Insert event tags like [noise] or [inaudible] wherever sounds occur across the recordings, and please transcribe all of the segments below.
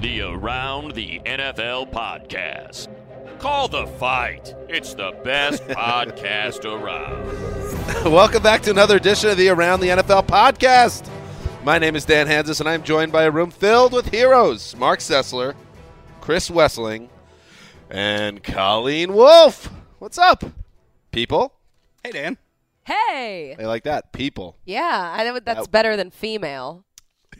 The Around the NFL podcast. Call the fight. It's the best [laughs] podcast around. Welcome back to another edition of the Around the NFL podcast. My name is Dan Hanzus, and I'm joined by a room filled with heroes Marc Sessler, Chris Wesseling, and Colleen Wolfe. What's up, people? Hey, Dan. Hey. I like that. People. Yeah, I know that's That- better than female.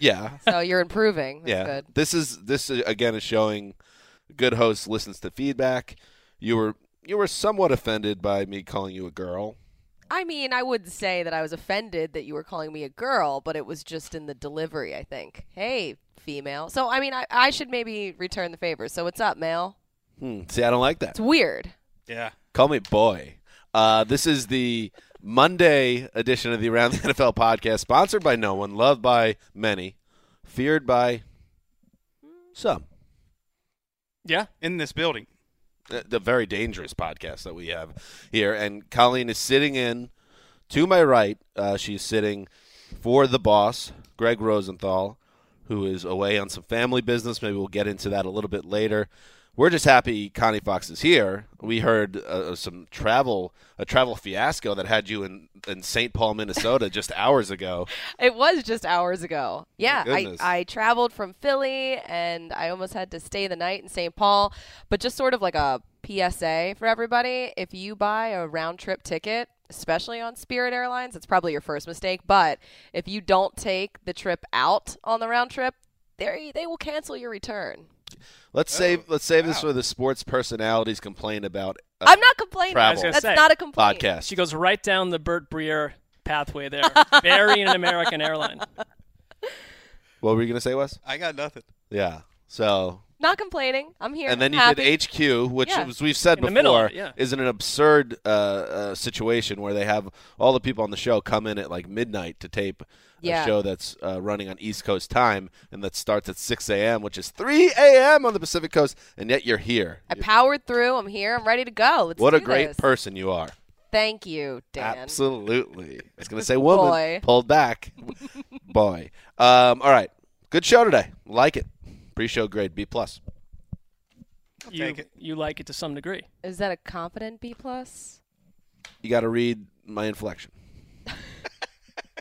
Yeah. So you're improving. That's yeah. good. This is this is, again is showing good host listens to feedback. You were you were somewhat offended by me calling you a girl. I mean, I wouldn't say that I was offended that you were calling me a girl, but it was just in the delivery, I think. Hey, female. So, I mean, I, I should maybe return the favor. So, what's up, male? Hmm. See, I don't like that. It's weird. Yeah. Call me boy. Uh, this is the Monday edition of the Around the [laughs] NFL podcast, sponsored by no one, loved by many, feared by some. Yeah. In this building. The very dangerous podcast that we have here. And Colleen is sitting in to my right. Uh, she's sitting for the boss, Gregg Rosenthal, who is away on some family business. Maybe we'll get into that a little bit later. We're just happy Connie Fox is here. We heard uh, some travel, a travel fiasco that had you in, in St. Paul, Minnesota, [laughs] just hours ago. It was just hours ago. Yeah, I. I traveled from Philly and I almost had to stay the night in St. Paul. But just sort of like a PSA for everybody if you buy a round trip ticket, especially on Spirit Airlines, it's probably your first mistake. But if you don't take the trip out on the round trip, they they will cancel your return. Let's save let's save this for the sports personalities complain about uh, I'm not complaining. travel. I That's say. not a complaint. podcast. She goes right down the Burt Breer pathway there, [laughs] burying an American airline. What were you gonna say, Wes? I got nothing. Yeah. So Not complaining. I'm here. and then you happy. did HQ, which Yeah. was we've said In the before middle of it, yeah. is an absurd uh, uh, situation where they have all the people on the show come in at like midnight to tape Yeah. a show that's uh, running on East Coast time and that starts at 6 a.m., which is 3 a.m. on the Pacific Coast, and yet you're here. I powered through. I'm here. I'm ready to go. Let's what a do great this. person you are. Thank you, Dan. Absolutely. I was going to say woman. Boy. Pulled back. [laughs] Boy. Um, all right. Good show today. Like it. Pre-show grade B plus. You, you like it to some degree. Is that a confident B plus? You got to read my inflection. [laughs]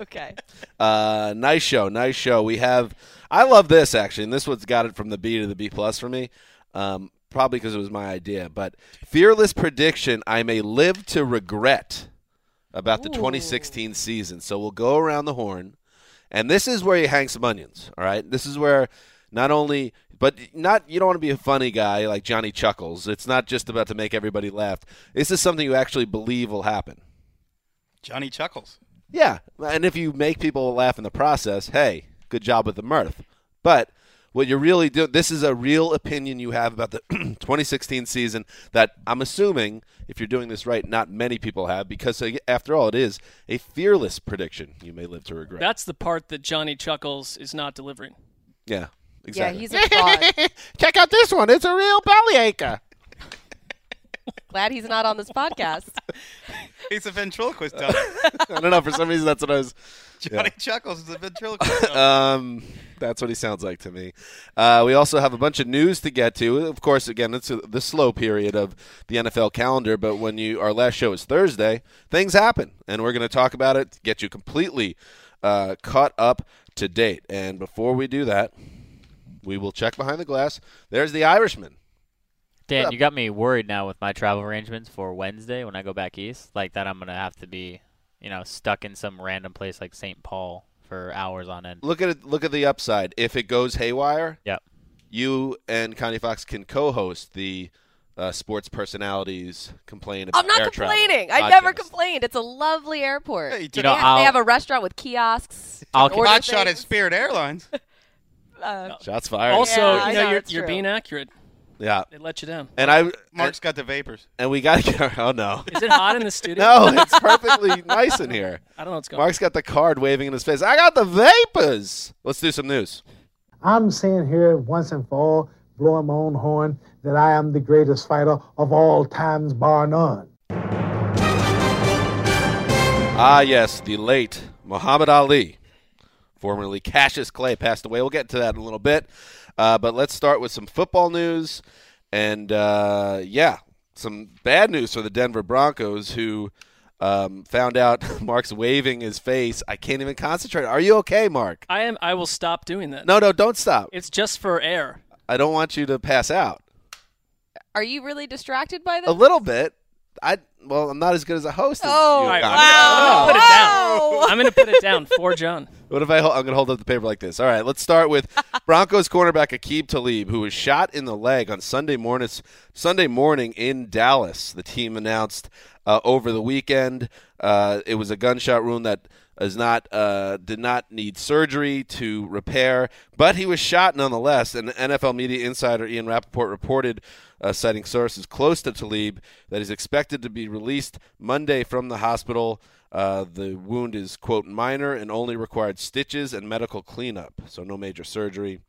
Okay. Uh, nice show, nice show. We have. I love this actually, and this one's got it from the B to the B plus for me. Um, probably because it was my idea, but fearless prediction: I may live to regret about the 2016 season. So we'll go around the horn, and this is where you hang some onions. All right, this is where not only. But not you don't want to be a funny guy like Johnny Chuckles. It's not just about to make everybody laugh. This is something you actually believe will happen. Johnny Chuckles. Yeah, and if you make people laugh in the process, hey, good job with the mirth. But what you're really doing, this is a real opinion you have about the [clears throat] 2016 season that I'm assuming, if you're doing this right, not many people have, because uh, after all, it is a fearless prediction you may live to regret. That's the part that Johnny Chuckles is not delivering. yeah. Exactly. Yeah, he's a fraud. [laughs] Check out this one. It's a real bellyacre. Glad he's not on this podcast. [laughs] He's a ventriloquist dummy. [laughs] I don't know. For some reason, that's what I was. Johnny Chuckles is a ventriloquist. Um, that's what he sounds like to me. Uh, we also have a bunch of news to get to. Of course, again, it's a, the slow period of the NFL calendar. But when you our last show is Thursday, things happen, and we're going to talk about it, get you completely uh, caught up to date. And before we do that, we will check behind the glass. There's the Irishman. Dan, you got me worried now with my travel arrangements for Wednesday when I go back east. Like that, I'm gonna have to be, you know, stuck in some random place like St. Paul for hours on end. Look at it. Look at the upside. If it goes haywire, Yep. you and Connie Fox can co-host the uh, sports personalities complain. I'm not air travel complaining. I never complained. It's a lovely airport. Hey, you they, took know, have, they have a restaurant with kiosks. I'll- order Hot shot at. Spirit Airlines. [laughs] Uh, Shots fired. Also, Yeah, I you know, know, you're, it's you're true. being accurate. yeah, They let you down. and I Mark's got the vapors. and we got to get our Oh no, Is it hot in the studio? no, it's perfectly nice in here. [laughs] I don't know what's going on. Mark's got the card waving in his face. I got the vapors. Let's do some news. I'm saying here once and for all, blowing my own horn, that I am the greatest fighter of all times, bar none. Ah, yes, the late Muhammad Ali, formerly Cassius Clay, passed away. We'll get to that in a little bit. Uh, but let's start with some football news. And uh, yeah, some bad news for the Denver Broncos, who um, found out [laughs] Mark's waving his face. I can't even concentrate. Are you okay, Mark? I am. I will stop doing that. No, no, don't stop. It's just for air. I don't want you to pass out. are you really distracted by this? A little bit. I well, I'm not as good as a host as Oh, you. All right, Connie. wow. Put it down. Wow. I'm going to put it down for John. [laughs] What if I? Hold, I'm going to hold up the paper like this. All right, let's start with [laughs] Broncos cornerback Aqib Talib, who was shot in the leg on Sunday morning. Sunday morning in Dallas, the team announced uh, over the weekend. Uh, it was a gunshot wound that is not uh, did not need surgery to repair, but he was shot nonetheless. And NFL media insider Ian Rapoport reported, uh, citing sources close to Talib, that he's expected to be released Monday from the hospital. Uh, the wound is, quote, minor and only required stitches and medical cleanup, so no major surgery.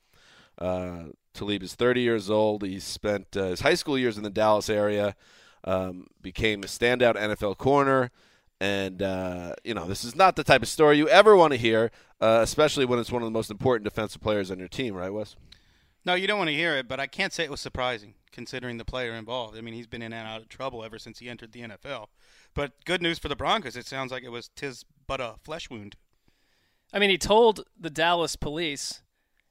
Uh, Talib is 30 years old. He spent uh, his high school years in the Dallas area, um, became a standout NFL corner. And, uh, you know, this is not the type of story you ever want to hear, uh, especially when it's one of the most important defensive players on your team, right, Wes? No, you don't want to hear it, but I can't say it was surprising considering the player involved. I mean, he's been in and out of trouble ever since he entered the NFL. But good news for the Broncos. It sounds like it was tis but a flesh wound. I mean, he told the Dallas police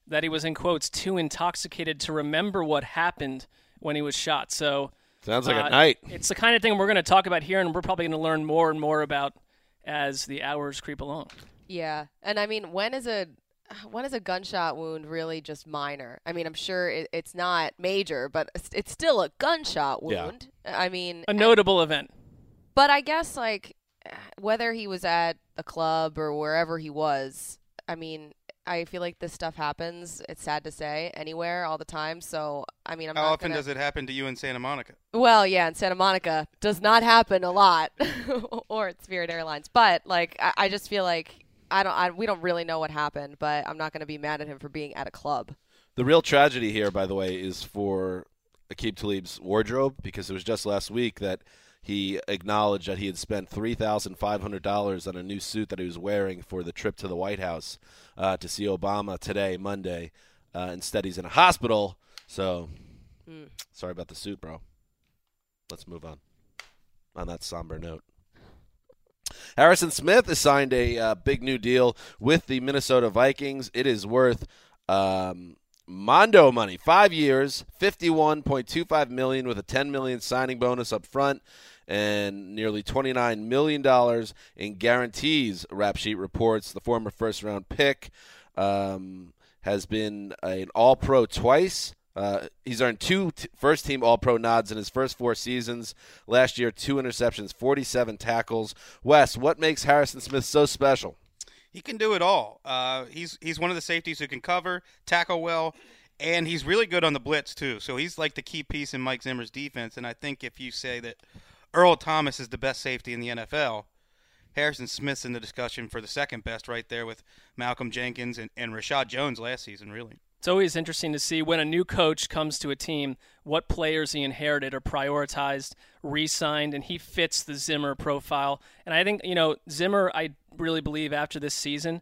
that he was in quotes too intoxicated to remember what happened when he was shot. So Sounds like uh, a night. It's the kind of thing we're going to talk about here, and we're probably going to learn more and more about as the hours creep along. Yeah, and I mean, when is a when is a gunshot wound really just minor? I mean, I'm sure it, it's not major, but it's, it's still a gunshot wound. Yeah. wound. I mean, A notable event. but I guess like whether he was at a club or wherever he was, I mean, I feel like this stuff happens. It's sad to say anywhere all the time. So I mean, I'm How not often gonna- does it happen to you in Santa Monica? Well, yeah, in Santa Monica does not happen a lot, [laughs] or at Spirit Airlines. But like, I, I just feel like I don't. I, we don't really know what happened, but I'm not going to be mad at him for being at a club. The real tragedy here, by the way, is for Aqib Talib's wardrobe because it was just last week that he acknowledged that he had spent three thousand five hundred dollars on a new suit that he was wearing for the trip to the White House uh, to see Obama today, Monday. Uh, instead, he's in a hospital. So, sorry about the suit, bro. Let's move on. On that somber note. Harrison Smith has signed a uh, big new deal with the Minnesota Vikings. It is worth um, Mondo money, five years, fifty-one point two five million, with a ten million signing bonus up front, and nearly twenty-nine million dollars in guarantees. Rap sheet reports the former first-round pick um, has been an All-Pro twice. Uh, he's earned two t- first team All Pro nods in his first four seasons. Last year, two interceptions, 47 tackles. Wes, what makes Harrison Smith so special? He can do it all. Uh, he's he's one of the safeties who can cover, tackle well, and he's really good on the blitz too. So he's like the key piece in Mike Zimmer's defense. And I think if you say that Earl Thomas is the best safety in the NFL, Harrison Smith's in the discussion for the second best, right there with Malcolm Jenkins and, and Reshad Jones last season. Really, It's always interesting to see when a new coach comes to a team, what players he inherited are prioritized, re-signed, and he fits the Zimmer profile. And I think you know Zimmer. I really believe after this season,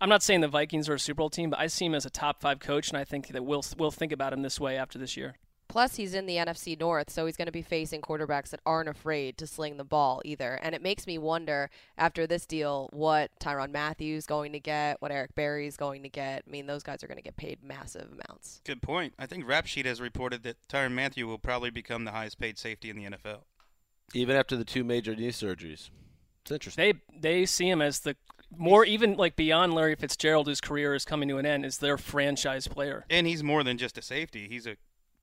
I'm not saying the Vikings are a Super Bowl team, but I see him as a top five coach, and I think that we'll we'll think about him this way after this year. Plus, he's in the NFC North, so he's going to be facing quarterbacks that aren't afraid to sling the ball either. And it makes me wonder after this deal what Tyrann Mathieu's going to get, what Eric Berry's going to get. I mean, those guys are going to get paid massive amounts. Good point. I think Rap Sheet has reported that Tyrann Mathieu will probably become the highest paid safety in the NFL. Even after the two major knee surgeries. It's interesting. They they see him as the more even like beyond Larry Fitzgerald, whose career is coming to an end, is their franchise player. And he's more than just a safety. He's a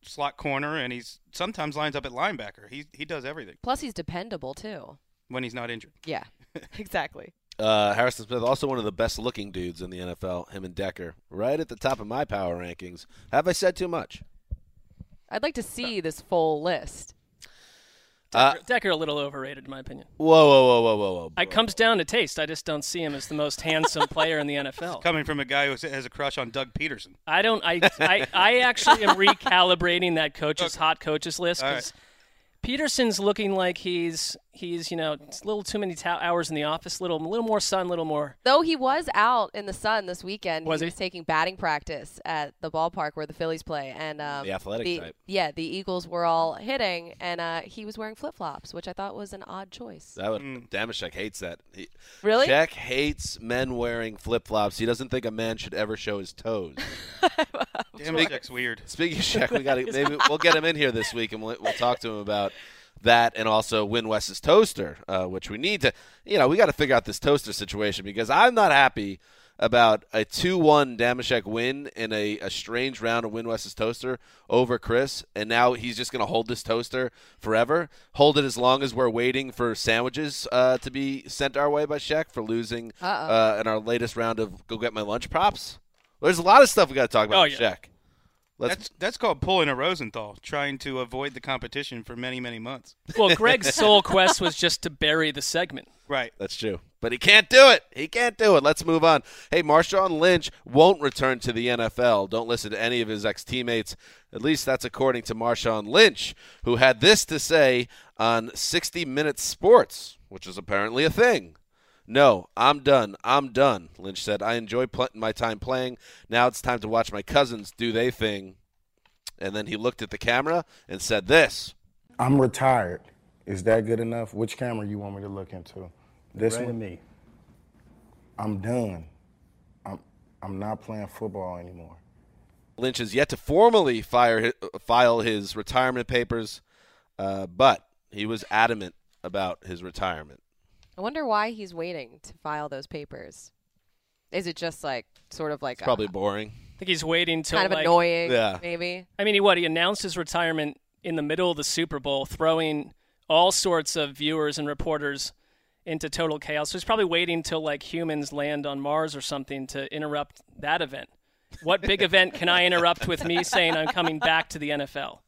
slot corner, and he's sometimes lines up at linebacker. He he does everything Plus, he's dependable too. when he's not injured. Yeah, [laughs] exactly. Uh, Harrison Smith, also one of the best looking dudes in the NFL, him and Decker, right at the top of my power rankings. Have I said too much? I'd like to see this full list. Uh, Decker, Decker a little overrated, in my opinion. whoa, whoa, whoa, whoa, whoa, whoa. It comes down to taste. I just don't see him as the most handsome [laughs] player in the NFL. Coming from a guy who has a crush on Doug Pederson. I don't. I I, I actually am [laughs] recalibrating that coaches hot coaches list All because Pederson's looking like he's he's you know it's a little too many ta- hours in the office. Little a little more sun, little more. Though he was out in the sun this weekend, Was he he? was taking batting practice at the ballpark where the Phillies play, and um, The athletic type. Yeah, the Eagles were all hitting, and uh, he was wearing flip flops, which I thought was an odd choice. That would Damashek hates that. He, Really? Shaq hates men wearing flip flops. He doesn't think a man should ever show his toes. [laughs] Damn, Shaq's weird. Speaking of Shaq, we got [laughs] maybe we'll get him in here this week and we'll, we'll talk to him about that and also Win West's toaster, uh, which we need to. You know, we got to figure out this toaster situation because I'm not happy about a two-one Damashek win in a, a strange round of Win West's toaster over Chris, and now he's just going to hold this toaster forever, hold it as long as we're waiting for sandwiches uh, to be sent our way by Shaq for losing Uh-oh. uh, in our latest round of Go Get My Lunch props. There's a lot of stuff we got to talk about Oh, yeah. Shaq. Let's That's that's called pulling a Rosenthal, trying to avoid the competition for many many months. Well, Greg's [laughs] sole quest was just to bury the segment. Right. That's true. But he can't do it. He can't do it. Let's move on. Hey, Marshawn Lynch won't return to the NFL. Don't listen to any of his ex teammates. At least that's according to Marshawn Lynch, who had this to say on 60 Minutes Sports, which is apparently a thing. No, I'm done. I'm done, Lynch said. I enjoy pl- my time playing. Now it's time to watch my cousins do they thing. And then he looked at the camera and said this. I'm retired. Is that good enough? Which camera you want me to look into? This Right one. me. I'm done. I'm I'm not playing football anymore. Lynch has yet to formally fire file his retirement papers, uh, but he was adamant about his retirement. I wonder why he's waiting to file those papers. Is it just like sort of like It's probably a, boring. I think he's waiting till kind of like, annoying? Yeah. maybe. I mean, he what? He announced his retirement in the middle of the Super Bowl, throwing all sorts of viewers and reporters into total chaos. So he's probably waiting till like humans land on Mars or something to interrupt that event. What big event can I interrupt with me saying I'm coming back to the NFL?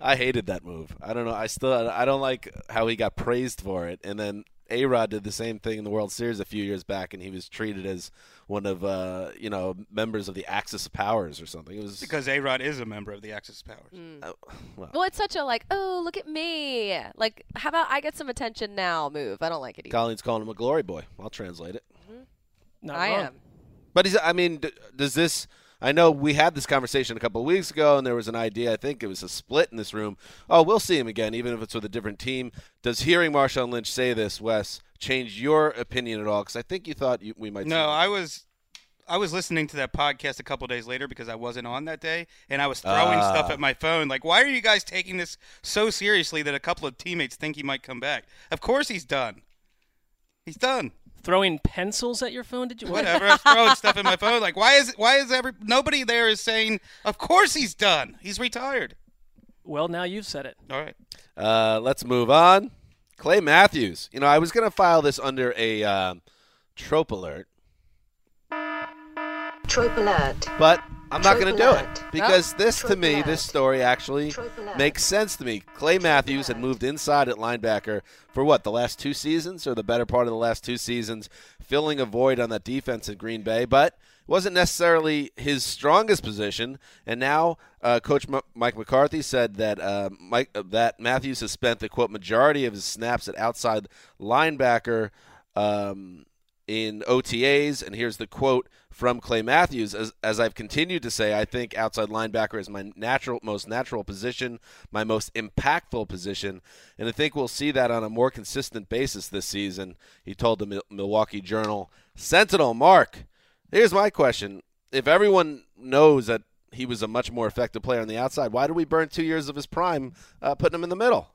I hated that move. I don't know. I still I don't like how he got praised for it, and then A Rod did the same thing in the World Series a few years back, and he was treated as one of uh, you know members of the Axis of Powers or something. It was Because A Rod is a member of the Axis of Powers. uh, well, Well, it's such a like, oh, look at me. Like, how about I get some attention now move? I don't like it either. Colleen's calling him a glory boy. I'll translate it. Not I wrong. am. But he's, I mean, d- does this? I know we had this conversation a couple of weeks ago, and there was an idea. I think it was a split in this room. Oh, we'll see him again, even if it's with a different team. Does hearing Marshawn Lynch say this, Wes, change your opinion at all? Because I think you thought you, we might. No. I was I was listening to that podcast a couple days later because I wasn't on that day, and I was throwing Ah. stuff at my phone. Like, why are you guys taking this so seriously that a couple of teammates think he might come back? Of course he's done. He's done. Throwing pencils at your phone? Did you? what? [laughs] Whatever. I was throwing stuff at my phone. Like, why is why is every nobody there is saying? Of course he's done. He's retired. Well, now you've said it. All right. Uh, let's move on. Clay Matthews. You know, I was going to file this under a um, trope alert, Trope alert. but I'm not going to do it because this, to me, alert. this story actually makes sense to me. Clay Matthews had moved inside at linebacker for what the last two seasons, or the better part of the last two seasons, filling a void on that defense in Green Bay. But wasn't necessarily his strongest position. And now, uh, Coach M- Mike McCarthy said that uh, Mike uh, that Matthews has spent the quote majority of his snaps at outside linebacker. Um, in OTAs, and here's the quote from Clay Matthews: as, as I've continued to say, I think outside linebacker is my natural, most natural position, my most impactful position, and I think we'll see that on a more consistent basis this season. He told the Mil- Milwaukee Journal Sentinel. Mark, here's my question: If everyone knows that he was a much more effective player on the outside, why did we burn two years of his prime uh, putting him in the middle?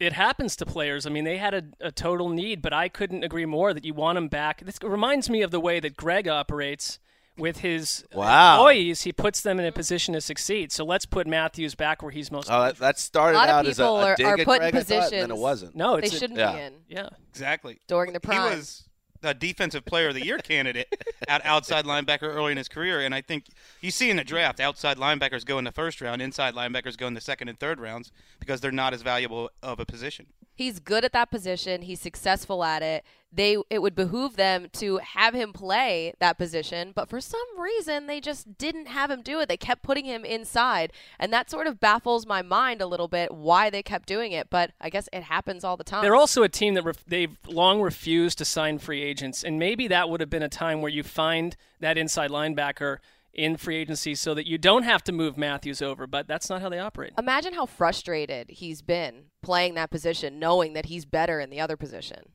It happens to players. I mean, they had a, a, total need, but I couldn't agree more that you want them back. This reminds me of the way that Greg operates with his wow. employees. He puts them in a position to succeed. So let's put Matthews back where he's most. Oh, that, that started out as a, a are, dig are at put Greg, in positions. Thought, and then it wasn't. No, they it's shouldn't yeah. be in. Yeah, exactly. During the prime, he was a defensive player of the year candidate at outside linebacker early in his career, and I think you see in the draft, outside linebackers go in the first round, inside linebackers go in the second and third rounds because they're not as valuable of a position. He's good at that position. He's successful at it. They it would behoove them to have him play that position, but for some reason they just didn't have him do it. They kept putting him inside, and that sort of baffles my mind a little bit why they kept doing it. But I guess it happens all the time. They're also a team that ref- they've long refused to sign free agents, and maybe that would have been a time where you find that inside linebacker in free agency so that you don't have to move Matthews over, but that's not how they operate. Imagine how frustrated he's been playing that position, knowing that he's better in the other position.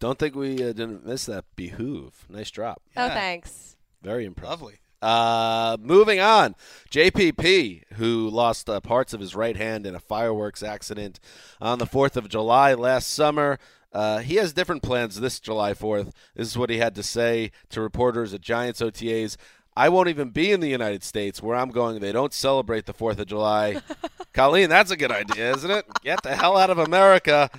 Don't think we uh, didn't miss that. Behoove. Nice drop. Oh, thanks. Very impressive. Lovely. Uh, moving on, JPP, who lost uh, parts of his right hand in a fireworks accident on the 4th of July last summer. Uh, he has different plans this July 4th. This is what he had to say to reporters at Giants OTAs. I won't even be in the United States where I'm going. They don't celebrate the 4th of July. [laughs] Colleen, that's a good idea, isn't it? Get the hell out of America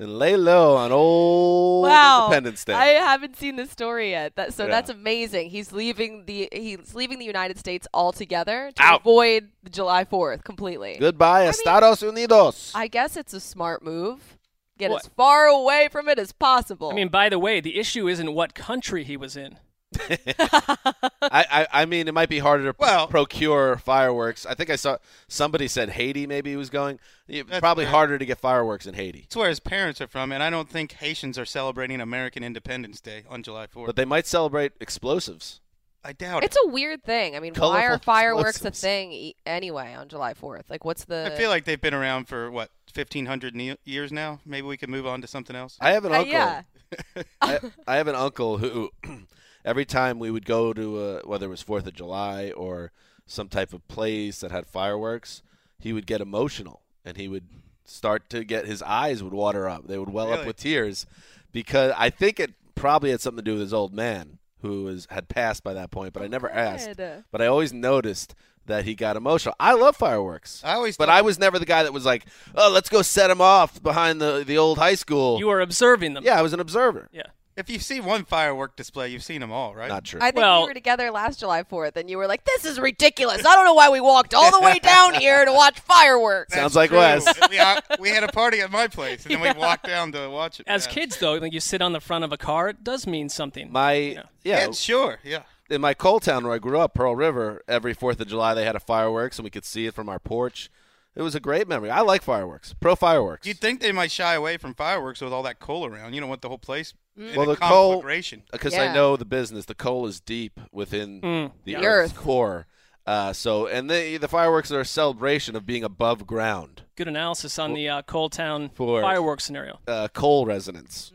and lay low on old Wow, Independence Day. I haven't seen this story yet. That, so Yeah. that's amazing. He's leaving the he's leaving the United States altogether to Out. avoid July Fourth completely. Goodbye, Estados Unidos. I guess it's a smart move. Get What? as far away from it as possible. I mean, by the way, the issue isn't what country he was in. [laughs] I, I, I mean, it might be harder to Well- procure fireworks. I think I saw somebody said Haiti. Maybe he was going. Yeah, probably fair. harder to get fireworks in Haiti, It's where his parents are from, and I don't think Haitians are celebrating American Independence Day on July 4th. but they might celebrate explosives. I doubt it. it's it. a weird thing. I mean, why are fireworks a thing e- anyway on July Fourth? Like, what's the? I feel like they've been around for what 1500 ne- years now. Maybe we could move on to something else. I have an Uh, uncle. yeah. [laughs] I, I have an uncle who, [clears throat] [laughs] every time we would go to uh, whether it was Fourth of July or some type of place that had fireworks, he would get emotional and he would start to get his eyes would water up. They would well up with tears because I think it probably had something to do with his old man who was had passed by that point. But I never asked. But I always noticed that he got emotional. I love fireworks. I always But I was never the guy that was like, "Oh, let's go set him off behind the the old high school." You were observing them. yeah, I was an observer. Yeah. If you see one firework display, you've seen them all, right? Not true. I think Well- we were together last July Fourth, and you were like, "This is ridiculous. I don't know why we walked all the way [laughs] down here to watch fireworks." Sounds like true. Wes. we, uh, we had a party at my place, and then we walked down to watch it. As Yeah. kids, though, like you sit on the front of a car, it does mean something. My Yeah. yeah, Yeah, sure. Yeah. in my coal town where I grew up, Pearl River, every Fourth of July they had a fireworks and we could see it from our porch. It was a great memory. I like fireworks. Pro fireworks. You'd think they might shy away from fireworks with all that coal around. You don't want the whole place in Well, a the coal- conflagration. because Yeah. I know the business. The coal is deep within Mm. the The Earth's earth. core. Uh, so, and the the fireworks are a celebration of being above ground. Good analysis on the uh, Coal Town For- fireworks scenario. Uh, coal resonance.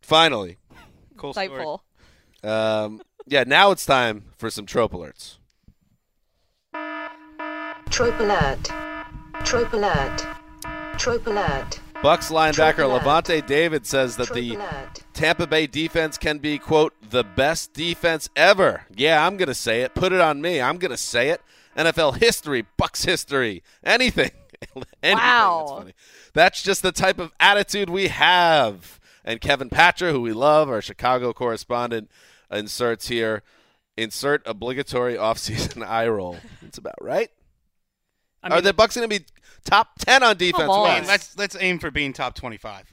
Finally, Cool story. Insightful. um, yeah. Now it's time for some trope alerts. Trope alert. Trope alert. Trope alert. Bucks linebacker Lavonte David says that Trope the alert. Tampa Bay defense can be, quote, the best defense ever. Yeah, I'm going to say it. Put it on me. I'm going to say it. NFL history, Bucks history, anything. [laughs] anything. Wow. That's funny. That's just the type of attitude we have. And Kevin Patra, who we love, our Chicago correspondent, inserts here, insert obligatory [laughs] offseason eye roll. That's about right. I Are the Bucks going to be top 10 on defense? on. I mean, let's let's aim for being top 25.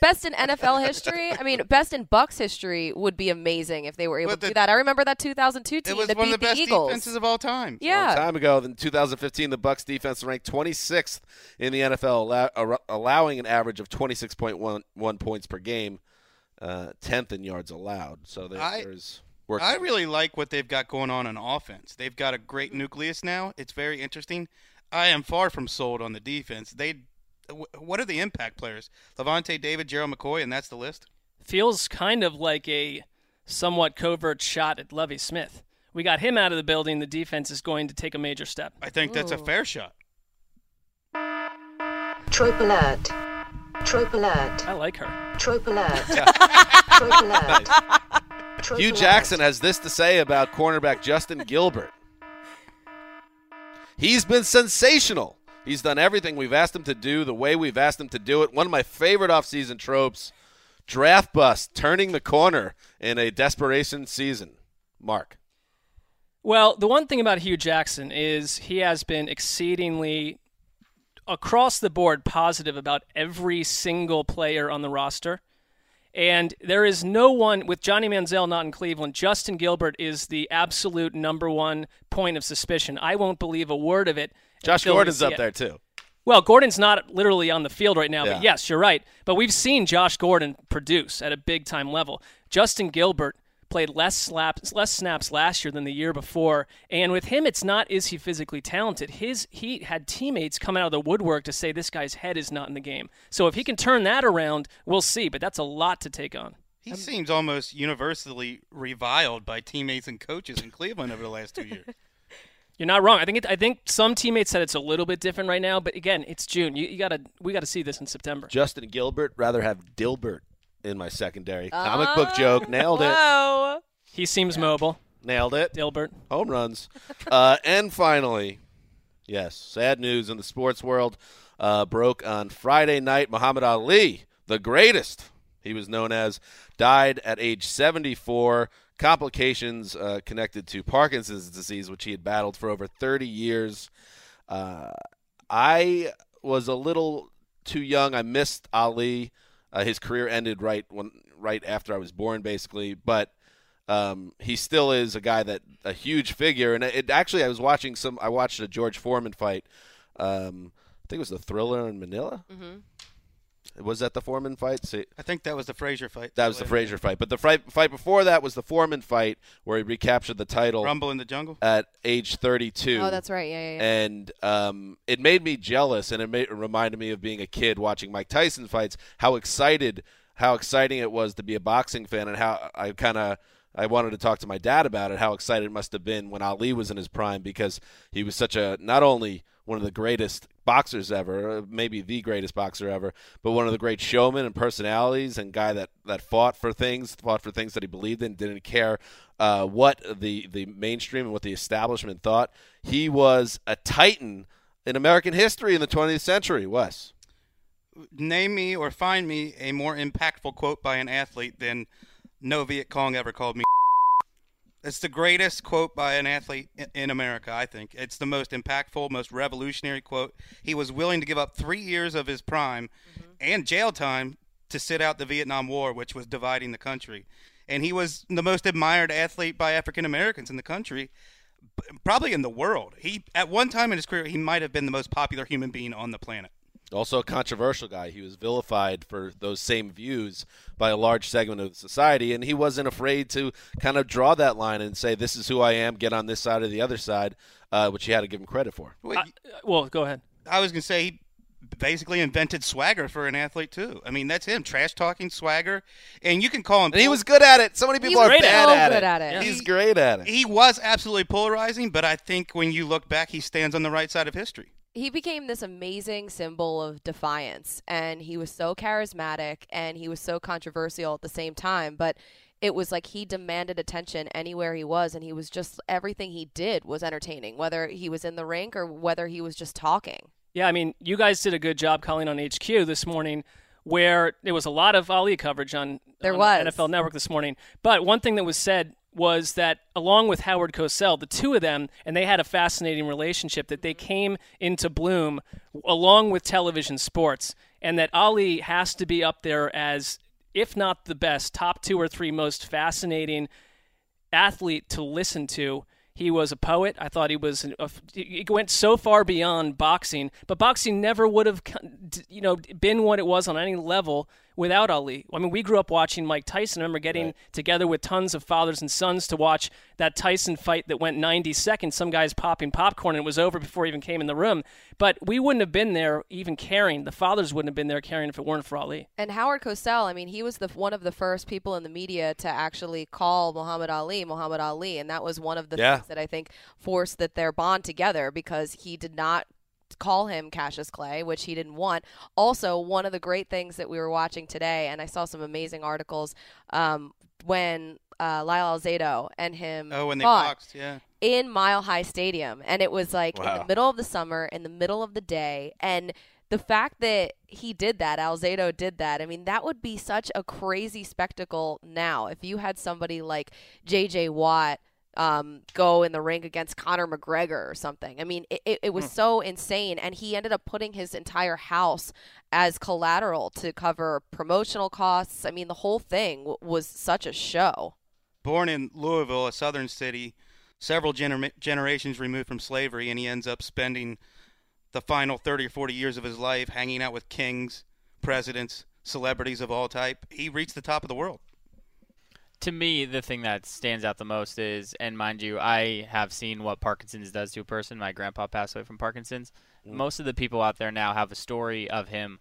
best in NFL history. I mean, best in Bucks history would be amazing if they were able But to do that. I remember that 2002 team It was that one beat of the best Eagles. defenses of all time. Yeah. Long time ago, in 2015, the Bucks defense ranked 26th in the NFL, allow, ar- allowing an average of 26.1 points per game, uh, 10th in yards allowed. So there, I- there's work. I really like what they've got going on on offense. They've got a great nucleus now. It's very interesting. I am far from sold on the defense. They, what are the impact players? Lavonte David, Gerald McCoy, and that's the list. Feels kind of like a somewhat covert shot at Lovie Smith. We got him out of the building. The defense is going to take a major step. I think that's a fair shot. Trope alert. Trope alert. I like her. Trope alert. [laughs] Trope alert. Trope Hue. Jackson has this to say about cornerback Justin Gilbert. He's been sensational. He's done everything we've asked him to do the way we've asked him to do it. One of my favorite offseason tropes draft bust, turning the corner in a desperation season. Mark. Well, the one thing about Hue Jackson is he has been exceedingly across the board positive about every single player on the roster. And there is no one with Johnny Manziel not in Cleveland. Justin Gilbert is the absolute number one point of suspicion. I won't believe a word of it. Josh Gordon's up it. there, too. Well, Gordon's not literally on the field right now, Yeah. but yes, you're right. But we've seen Josh Gordon produce at a big time level. Justin Gilbert played less slaps, less snaps last year than the year before, and with him, it's not is he physically talented. His he had teammates come out of the woodwork to say this guy's head is not in the game. So if he can turn that around, we'll see. But that's a lot to take on. He seems almost universally reviled by teammates and coaches in Cleveland over the last two years. [laughs] You're not wrong. I think it, I think some teammates said it's a little bit different right now, but again, it's June. You, you gotta we gotta see this in September. Justin Gilbert, rather have Dilbert in my secondary. Comic book joke. Nailed it. Whoa. He seems mobile. Nailed it. Dilbert. home runs. uh, [laughs] and finally, yes, sad news in the sports world. Uh, broke on Friday night. Muhammad Ali, the greatest, he was known as, died at age 74. Complications uh, connected to Parkinson's disease, which he had battled for over 30 years. Uh, I was a little too young. I missed Ali. Uh, his career ended right when right after I was born, basically. But um, he still is a guy that a huge figure. And it actually, I was watching some. I watched a George Foreman fight. Um, I think it was the Thrilla in Manila. Mm-hmm. Was that the Foreman fight? See, I think that was the Frazier fight. that was the Frazier fight. But the fight, fight before that was the Foreman fight, where he recaptured the title Rumble in the Jungle. at age 32. Oh, that's right. Yeah, yeah, yeah. And um, it made me jealous, and it, made, it reminded me of being a kid watching Mike Tyson fights. How excited, how exciting it was to be a boxing fan, and how I kind of I wanted to talk to my dad about it. How excited it must have been when Ali was in his prime because he was such a not only one of the greatest boxers ever, uh, maybe the greatest boxer ever, but one of the great showmen and personalities, and guy that that fought for things, fought for things that he believed in, didn't care uh, what the the mainstream and what the establishment thought. He was a titan in American history in the 20th century. Wes. Name me or find me a more impactful quote by an athlete than "No Viet Cong ever called me." It's the greatest quote by an athlete in America, I think. It's the most impactful, most revolutionary quote. He was willing to give up three years of his prime mm-hmm. and jail time to sit out the Vietnam War, which was dividing the country. And he was the most admired athlete by African Americans in the country, probably in the world. He at one time in his career, he might have been the most popular human being on the planet. Also a controversial guy. He was vilified for those same views by a large segment of society, and he wasn't afraid to kind of draw that line and say, "This is who I am. Get on this side or the other side," uh, which you had to give him credit for. Wait, Uh, well, go ahead. I was gonna say he basically invented swagger for an athlete too. I mean, that's him, trash talking swagger, and you can call him. And he was good at it. So many people was are bad so at good it. at it. He's great at it. He was absolutely polarizing, but I think when you look back, he stands on the right side of history. He became this amazing symbol of defiance and he was so charismatic and he was so controversial at the same time but it was like he demanded attention anywhere he was and he was just everything he did was entertaining whether he was in the rink or whether he was just talking Yeah, I mean, you guys did a good job calling on HQ this morning, where there was a lot of Ali coverage on, There on was. NFL Network this morning. But one thing that was said was that along with Howard Cosell, the two of them, and they had a fascinating relationship that they came into bloom along with television sports. and that Ali has to be up there as, if not the best, top two or three most fascinating athlete to listen to. He was a poet. I thought he was. A, he went so far beyond boxing, but boxing never would have, you know, been what it was on any level without Ali. I mean, we grew up watching Mike Tyson. I remember getting right. together with tons of fathers and sons to watch that Tyson fight that went 90 seconds. Some guys popping popcorn and it was over before he even came in the room. But we wouldn't have been there even caring. The fathers wouldn't have been there caring if it weren't for Ali. And Howard Cosell, I mean, he was the one of the first people in the media to actually call Muhammad Ali Muhammad Ali, and that was one of the yeah. things that I think forced that their bond together because he did not call him Cassius Clay, which he didn't want. Also, one of the great things that we were watching today, and I saw some amazing articles um, when uh, Lyle Alzado and him oh, when they fought boxed, yeah. in Mile High Stadium, and it was like in the middle of the summer, in the middle of the day, and the fact that he did that, Alzado did that, I mean, that would be such a crazy spectacle now if you had somebody like J.J. Watt um, go in the ring against Conor McGregor or something. I mean, it, it, it was Hmm. so insane, and he ended up putting his entire house as collateral to cover promotional costs. I mean, the whole thing w- was such a show. Born in Louisville, a southern city, several gener- generations removed from slavery, and he ends up spending the final 30 or 40 years of his life hanging out with kings, presidents, celebrities of all type. He reached the top of the world. To me, the thing that stands out the most is, and mind you, I have seen what Parkinson's does to a person. My grandpa passed away from Parkinson's. Most of the people out there now have a story of him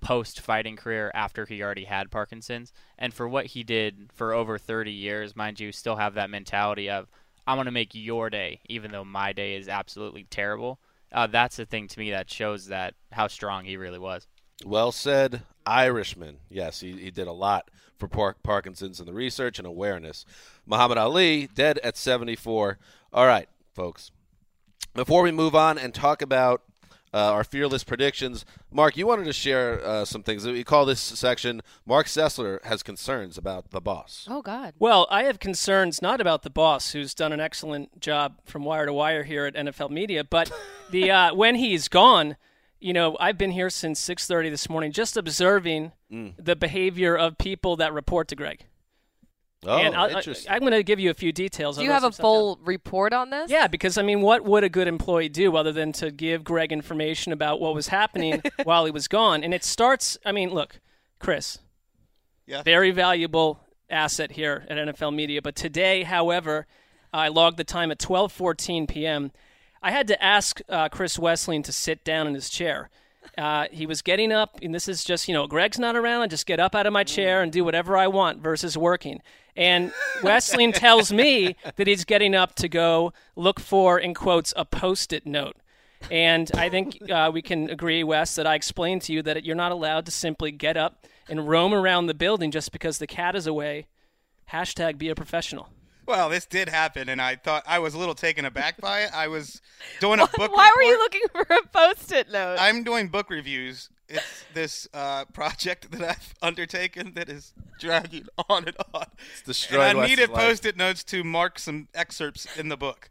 post fighting career after he already had Parkinson's. And for what he did for over 30 years, mind you, still have that mentality of, I'm going to make your day, even though my day is absolutely terrible. Uh, that's the thing to me that shows that how strong he really was. Well said, Irishman. Yes, he, he did a lot for Par- Parkinson's and the research and awareness. Muhammad Ali, dead at 74. All right, folks. Before we move on and talk about uh, our fearless predictions, Mark, you wanted to share uh, some things. We call this section Marc Sessler has concerns about the boss. Oh God. Well, I have concerns not about the boss, who's done an excellent job from wire to wire here at NFL Media, but the uh, [laughs] when he's gone. You know, I've been here since 6:30 this morning, just observing Mm. the behavior of people that report to Greg. Oh, and I'll- interesting. I, am going to give you a few details. Do you have a stuff down. full report on this? Yeah, because I mean, what would a good employee do other than to give Greg information about what was happening [laughs] while he was gone? And it starts. I mean, look, Chris. Yeah. Very valuable asset here at NFL Media. But today, however, I logged the time at 12:14 p.m. I had to ask uh, Chris Wesseling to sit down in his chair. Uh, he was getting up, and this is just, you know, Greg's not around. I just get up out of my chair and do whatever I want versus working. And Wesseling tells me that he's getting up to go look for, in quotes, a post it note. And I think uh, we can agree, Wes, that I explained to you that you're not allowed to simply get up and roam around the building just because the cat is away. Hashtag be a professional. Well, this did happen, and I thought I was a little taken aback by it. I was doing a book. Why were you looking for a post-it note? I'm doing book reviews. It's this uh, project that I've [laughs] undertaken that is dragging on and on. It's destroyed and I needed post-it notes to mark some excerpts in the book.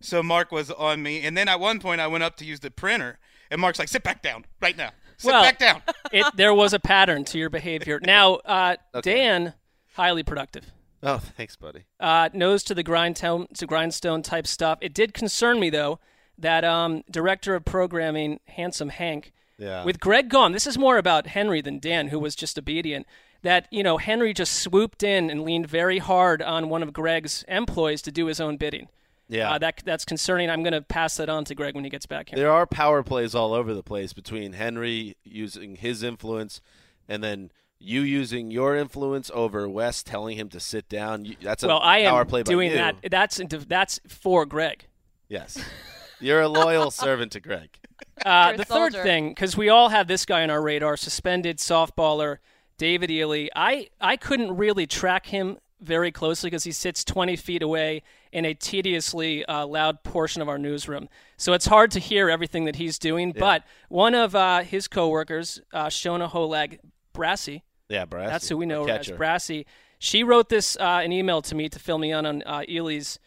So Mark was on me, and then at one point I went up to use the printer, and Mark's like, "Sit back down, right now. Sit well, back down." [laughs] it, there was a pattern to your behavior. Now, uh, Okay. Dan, highly productive. Oh, [laughs] thanks, buddy. uh, nose to the grindstone to grindstone type stuff. It did concern me though that um, director of programming, handsome Hank, Yeah. with Greg gone. This is more about Henry than Dan, who was just obedient. That you know Henry just swooped in and leaned very hard on one of Greg's employees to do his own bidding. Yeah. Uh, that that's concerning. I'm going to pass that on to Greg when he gets back here. There are power plays all over the place between Henry using his influence and then you using your influence over Wes telling him to sit down. You, that's a well, I power am play by doing that. That's that's for Greg. Yes. You're a loyal [laughs] servant to Greg. Uh, the third thing, because we all have this guy on our radar, suspended softballer David Ely. I, I couldn't really track him very closely because he sits 20 feet away in a tediously uh, loud portion of our newsroom. So it's hard to hear everything that he's doing. But one of uh, his coworkers, uh, Shona Holag Brassy, Yeah, Brassy. that's who we know as. Brassy. She wrote this uh, an email to me to fill me in on uh, Ely's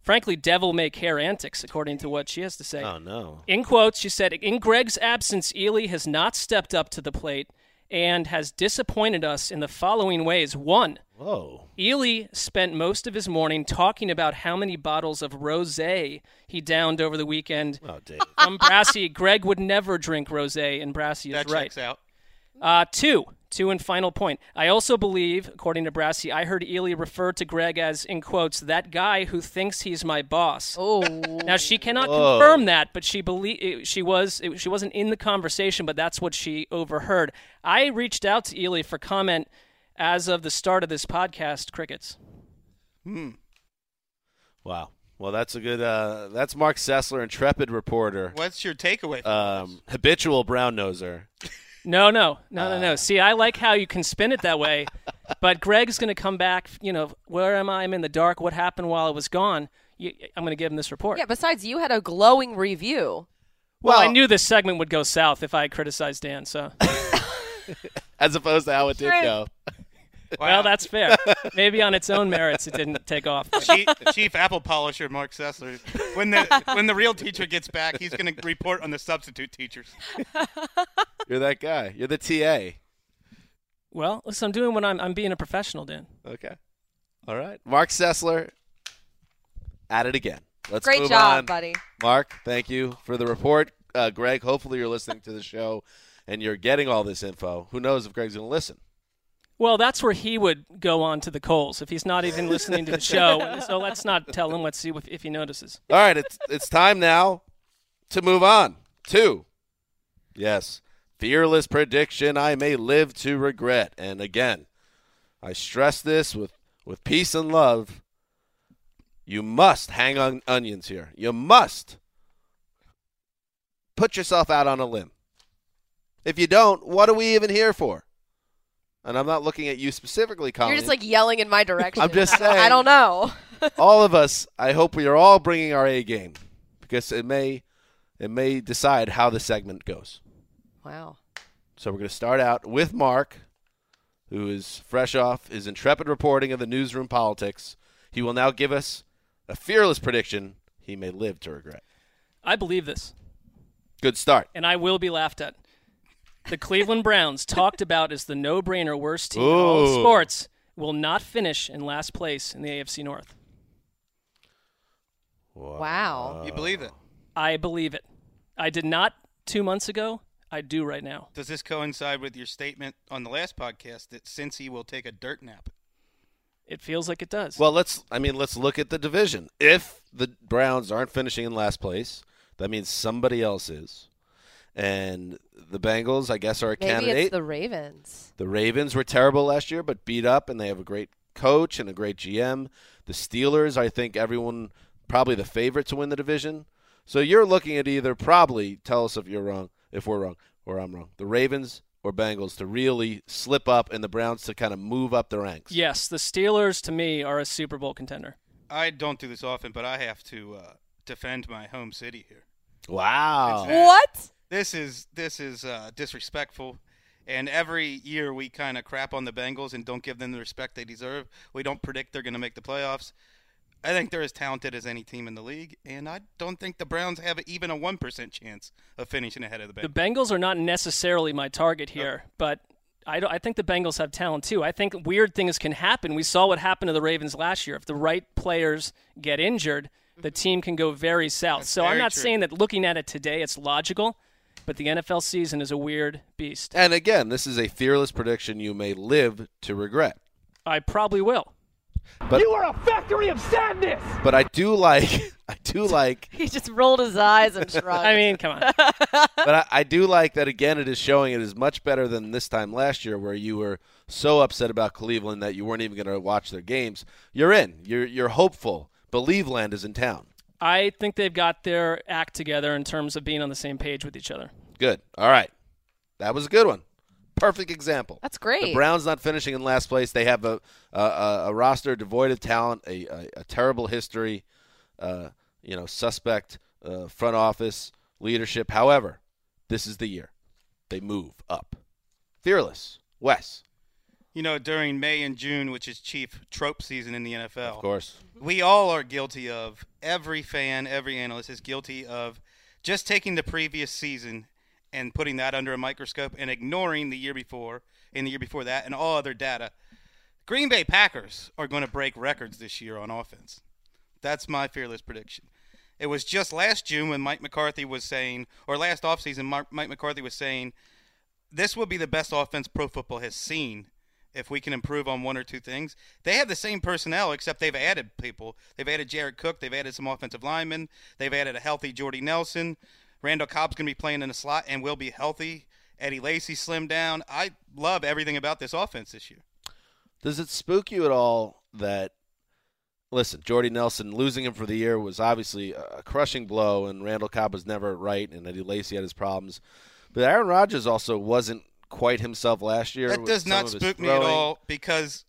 frankly, devil may care antics, according to what she has to say. Oh no. In quotes, she said, In Greg's absence, Ely has not stepped up to the plate and has disappointed us in the following ways. One, Whoa. Ely spent most of his morning talking about how many bottles of rosé he downed over the weekend. Oh, Dave. From Brassy, Greg would never drink rosé, and Brassy is That right. checks out. Uh, two, two and final point. I also believe, according to Brassy, I heard Ely refer to Gregg as, in quotes, that guy who thinks he's my boss. Oh. Now she cannot Whoa. confirm that, but she believe she was it, she wasn't in the conversation, but that's what she overheard. I reached out to Ely for comment as of the start of this podcast. Crickets. Hmm. Wow. Well, that's a good. Uh, that's Marc Sessler, intrepid reporter, What's your takeaway? From um, habitual brown noser. [laughs] No, no, no, no, Uh. no. See, I like how you can spin it that way, but Gregg's going to come back. You know, where am I? I'm in the dark. What happened while I was gone? You, I'm going to give him this report. Yeah, besides, you had a glowing review. well, I knew this segment would go south if I criticized Dan. So, [laughs] As opposed to how it did go. Well, that's fair. Maybe on its own merits, it didn't take off. Chief, chief apple polisher Marc Sessler. When the when the real teacher gets back, he's going to report on the substitute teachers. [laughs] You're that guy. You're the TA. Well, listen, I'm doing what I'm. I'm being a professional, Dan. Okay. All right. Marc Sessler at it again. Let's Great move job, on. buddy. Marc, thank you for the report. Uh, Gregg, hopefully you're listening to the show and you're getting all this info. Who knows if Gregg's going to listen? Well, that's where he would go on to the coals if he's not even listening to the show. [laughs] So let's not tell him. Let's see if, if he notices. All right, it's it's time now to move on to yes, fearless prediction I may live to regret. And again, I stress this with with peace and love. You must hang on onions here. You must put yourself out on a limb. If you don't, what are we even here for? And I'm not looking at you specifically, Colleen. You're just like yelling in my direction. I'm just [laughs] saying. I don't know. [laughs] all of us, I hope we are all bringing our A game because it may it may decide how the segment goes. Wow. So we're going to start out with Marc, who is fresh off his intrepid reporting of the newsroom politics. He will now give us a fearless prediction he may live to regret. I believe this, Good start. and I will be laughed at. The Cleveland Browns, talked about as the no-brainer worst team in all of sports, will not finish in last place in the AFC North. Wow. You believe it? I believe it. I did not two months ago. I do right now. Does this coincide with your statement on the last podcast that Cincy will take a dirt nap? It feels like it does. Well, let's I mean, let's look at the division. If the Browns aren't finishing in last place, that means somebody else is. And the Bengals, I guess, are a Maybe candidate. it's the Ravens. The Ravens were terrible last year, but beat up, and they have a great coach and a great GM. The Steelers, I think everyone probably the favorite to win the division. So you're looking at either probably tell us if you're wrong, if we're wrong, or I'm wrong. The Ravens or Bengals to really slip up, and the Browns to kind of move up the ranks. yes, the Steelers to me are a Super Bowl contender. I don't do this often, but I have to uh, defend my home city here. Wow. What? This is this is uh, disrespectful. And every year we kind of crap on the Bengals and don't give them the respect they deserve. We don't predict they're going to make the playoffs. I think they're as talented as any team in the league, and I don't think the Browns have even a one percent chance of finishing ahead of the Bengals. The Bengals. Are not necessarily my target here, but I, I think the Bengals have talent too. I think weird things can happen. We saw what happened to the Ravens last year. If the right players get injured, the team can go very south. so I'm not true. saying that looking at it today it's logical, but the NFL season is a weird beast. And again, this is a fearless prediction you may live to regret. I probably will. But You are a factory of sadness! but I do like [laughs] I do like [laughs] He just rolled his eyes and shrugged. I mean, come on. [laughs] but I, I do like that again. It is showing it is much better than this time last year, where you were so upset about Cleveland that you weren't even going to watch their games. You're in. You're you're hopeful. Believe land is in town. I think they've got their act together in terms of being on the same page with each other. Good. All right, that was a good one. Perfect example. That's great. The Browns not finishing in last place. They have a a, a, a roster devoid of talent, a, a, a terrible history, uh, you know, suspect uh, front office leadership. However, this is the year they move up. Fearless, Wes. You know, during May and June, which is chief trope season in the NFL. Of course. Mm-hmm. We all are guilty of, every fan, every analyst is guilty of just taking the previous season and putting that under a microscope and ignoring the year before and the year before that and all other data. Green Bay Packers are going to break records this year on offense. That's my fearless prediction. It was just last June when Mike McCarthy was saying, or last offseason, Mike McCarthy was saying, this will be the best offense pro football has seen if we can improve on one or two things. They have the same personnel, except they've added people. They've added Jared Cook. They've added some offensive linemen. They've added a healthy Jordy Nelson. Randall Cobb's going to be playing in the slot and will be healthy. Eddie Lacy slimmed down. I love everything about this offense this year. Does it spook you at all that, listen, Jordy Nelson losing him for the year was obviously a crushing blow, and Randall Cobb was never right, and Eddie Lacy had his problems. But Aaron Rodgers also wasn't quite himself last year. That does not spook me at all because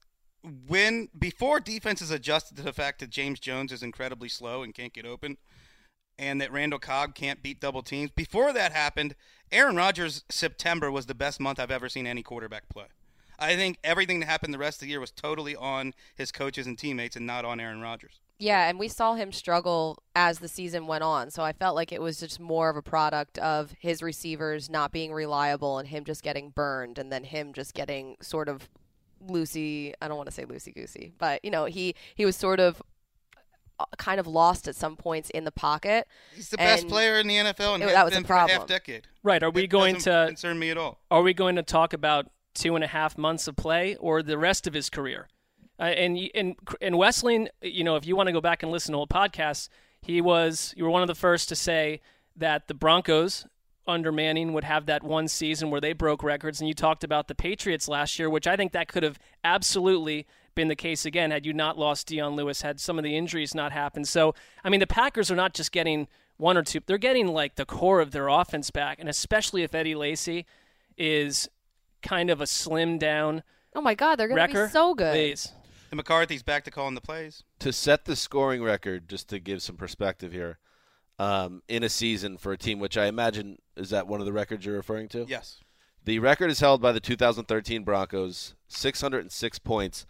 when before defenses adjusted to the fact that James Jones is incredibly slow and can't get open, and that Randall Cobb can't beat double teams, before that happened, Aaron Rodgers' September was the best month I've ever seen any quarterback play. I think everything that happened the rest of the year was totally on his coaches and teammates and not on Aaron Rodgers. Yeah, and we saw him struggle as the season went on. So I felt like it was just more of a product of his receivers not being reliable and him just getting burned and then him just getting sort of loosey, I don't want to say loosey goosey, but you know, he he was sort of uh, kind of lost at some points in the pocket. He's the best player in the NFL and it- that was a been for a half decade. Right. Are we It going to concern me at all? Are we going to talk about two and a half months of play or the rest of his career? Uh, and and and Wesseling, you know, if you want to go back and listen to old podcasts, he was you were one of the first to say that the Broncos under Manning would have that one season where they broke records, and you talked about the Patriots last year, which I think that could have absolutely been the case again had you not lost Dion Lewis, had some of the injuries not happened. So I mean, the Packers are not just getting one or two; they're getting like the core of their offense back, and especially if Eddie Lacy is kind of a slim down Oh my God, they're going to be so good. Please. And McCarthy's back to calling the plays. to set the scoring record, just to give some perspective here, um, in a season for a team, which I imagine is that one of the records you're referring to? Yes. The record is held by the 2013 Broncos, 606 points.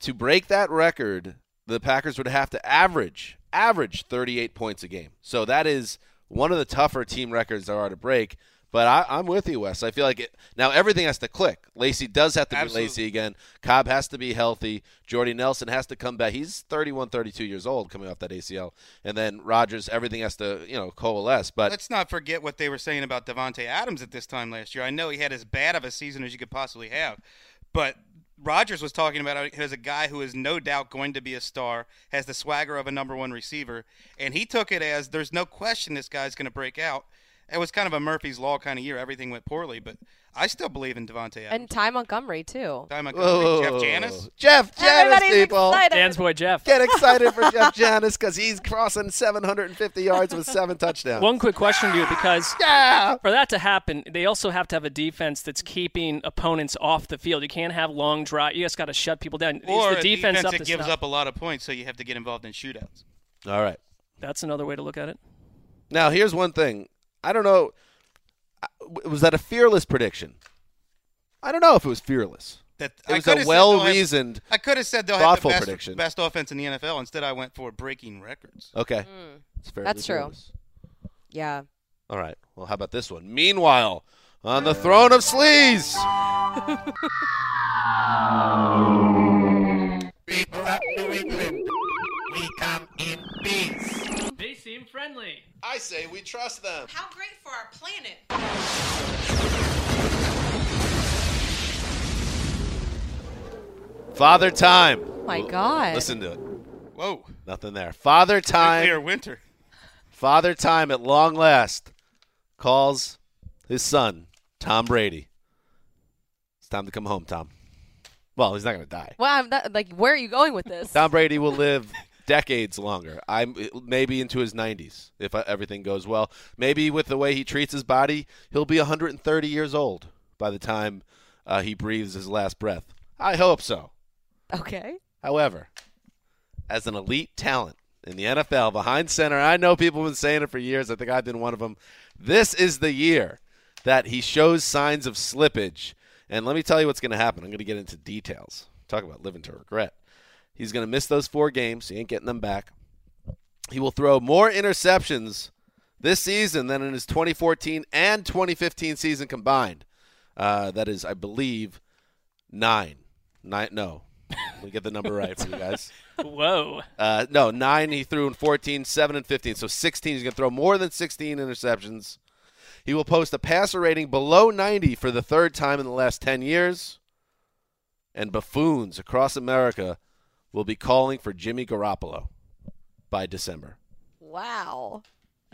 To break that record, the Packers would have to average average 38 points a game. So that is one of the tougher team records there are to break. But I, I'm with you, Wes. I feel like it, now everything has to click. Lacy does have to Absolutely. be Lacy again. Cobb has to be healthy. Jordy Nelson has to come back. He's 31, 32 years old coming off that ACL. And then Rodgers, everything has to you know coalesce. But Let's not forget what they were saying about Davante Adams at this time last year. I know he had as bad of a season as you could possibly have, but Rodgers was talking about as a guy who is no doubt going to be a star, has the swagger of a number one receiver, and he took it as there's no question this guy's going to break out. It was kind of a Murphy's Law kind of year. Everything went poorly, but I still believe in Davante Adams. And Ty Montgomery, too. Ty Montgomery, Jeff Janis. Jeff Janis, Everybody's people. excited. Dan's boy Jeff. Get excited for Jeff [laughs] Janis because he's crossing 750 yards with seven touchdowns. One quick question to you because [laughs] Yeah. for that to happen, they also have to have a defense that's keeping opponents off the field. You can't have long drive. You just got to shut people down. Is Or the a defense, defense up that gives snuff? up a lot of points, so you have to get involved in shootouts. All right. That's another way to look at it. Now, here's one thing. I don't know. Was that a fearless prediction? I don't know if it was fearless. That It I was coulda a said they'll have- well-reasoned, I could have said they'll have the thoughtful best, prediction. best offense in the NFL. Instead, I went for breaking records. Okay. Hmm. It's fairly That's true. fearless. Yeah. All right. Well, how about this one? Meanwhile, on the throne of sleaze. [laughs] They seem friendly. I say we trust them. How great for our planet. Father Time. Oh my God. Listen to it. Whoa. Nothing there. Father Time. Nuclear winter. Father Time at long last calls his son, Tom Brady. It's time to come home, Tom. Well, he's not going to die. Well, I'm not, like, where are you going with this? Tom Brady will live [laughs] decades longer. I'm maybe into his 90s if everything goes well. Maybe with the way he treats his body, he'll be 130 years old by the time uh, he breathes his last breath. I hope so. Okay. However, as an elite talent in the NFL behind center, I know people have been saying it for years. I think I've been one of them. This is the year that he shows signs of slippage And let me tell you what's going to happen. I'm going to get into details. Talk about living to regret. He's going to miss those four games. He ain't getting them back. He will throw more interceptions this season than in his 2014 and 2015 season combined. Uh, that is, I believe, nine. Nine. No, we get the number right for you guys. [laughs] Whoa. Uh, no, nine he threw in 14, seven and 15. So 16. He's going to throw more than 16 interceptions. He will post a passer rating below 90 for the third time in the last 10 years. And buffoons across America will be calling for Jimmy Garoppolo by December. Wow.